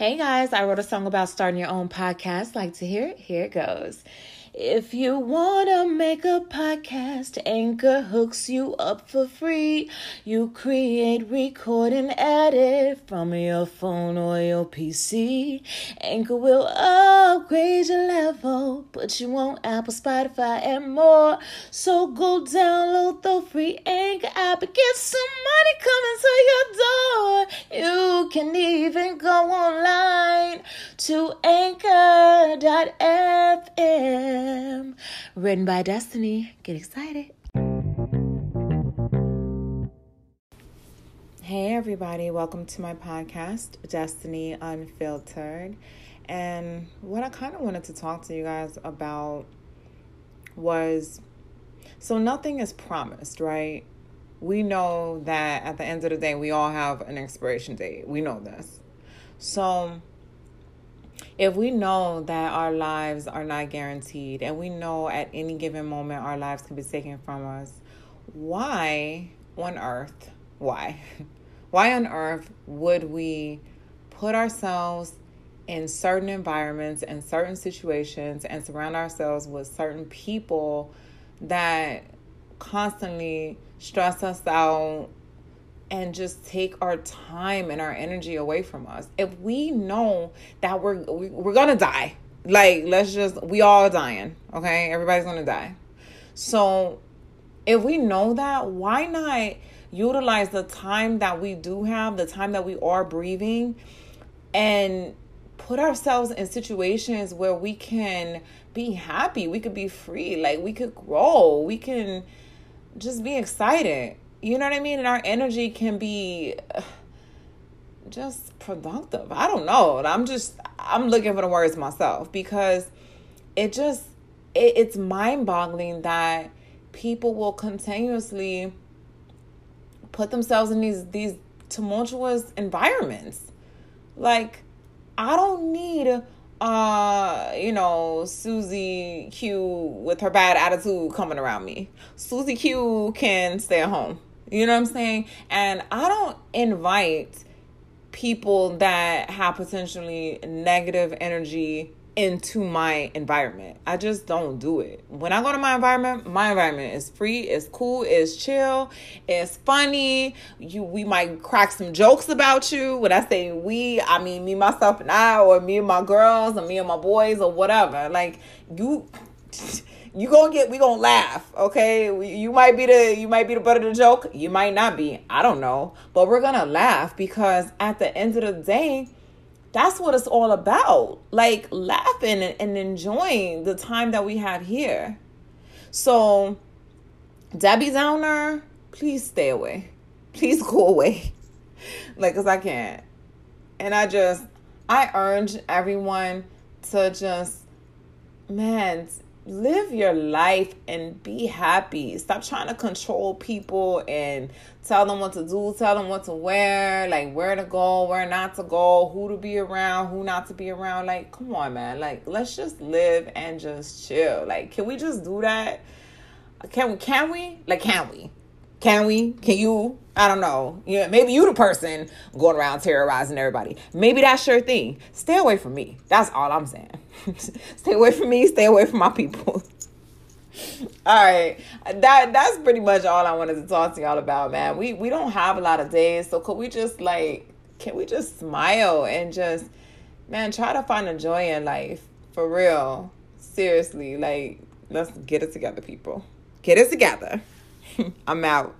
Hey guys, I wrote a song about starting your own podcast. Like to hear it? Here it goes. If you wanna make a podcast, Anchor hooks you up for free. You create, record, and edit from your phone or your PC. Anchor will upgrade your level, put you on Apple, Spotify, and more. So go download the free Anchor app and get some money coming to your door. You can even go online to anchor.fm. Written by Destiny. Get excited. Hey, everybody. Welcome to my podcast, Destini Unfiltered. And what I kind of wanted to talk to you guys about was so nothing is promised, right? We know that at the end of the day, we all have an expiration date. We know this. So if we know that our lives are not guaranteed and we know at any given moment our lives can be taken from us, why on earth, why? Why on earth would we put ourselves in certain environments and certain situations and surround ourselves with certain people that constantly stress us out and just take our time and our energy away from us. If we know that we're we're going to die, like let's just we all dying, okay? Everybody's going to die. So if we know that, why not utilize the time that we do have, the time that we are breathing and put ourselves in situations where we can be happy, we could be free, like we could grow, we can just be excited you know what I mean? And our energy can be just productive. I don't know. I'm just I'm looking for the words myself because it just it, it's mind-boggling that people will continuously put themselves in these these tumultuous environments. Like I don't need uh, you know, Susie Q with her bad attitude coming around me. Susie Q can stay at home. You know what I'm saying? And I don't invite people that have potentially negative energy into my environment. I just don't do it. When I go to my environment, my environment is free, it's cool, it's chill, it's funny. You we might crack some jokes about you. When I say we, I mean me, myself, and I, or me and my girls, or me and my boys, or whatever. Like you you gonna get we gonna laugh okay? You might be the you might be the butt of the joke you might not be i don't know. But we're gonna laugh because at the end of the day that's what it's all about. Like laughing and, enjoying the time that we have here. So debbie downer please stay away. Please go away. Like because i can't. And i just i urge everyone to just man live your life and be happy. Stop trying to control people and tell them what to do, tell them what to wear, like where to go, where not to go, who to be around, who not to be around. Like, come on, man. Like, let's just live and just chill. Like, can we just do that? Can we? Can we? Like, can we? Can we? Can you? I don't know. Yeah, maybe you the person going around terrorizing everybody. Maybe that's your thing. Stay away from me. That's all I'm saying. stay away from me. Stay away from my people. all right, that that's pretty much all I wanted to talk to y'all about, man. We we don't have a lot of days, so could we just like, can we just smile and just, man, try to find a joy in life for real? Seriously, like, let's get it together, people. Get it together. I'm out.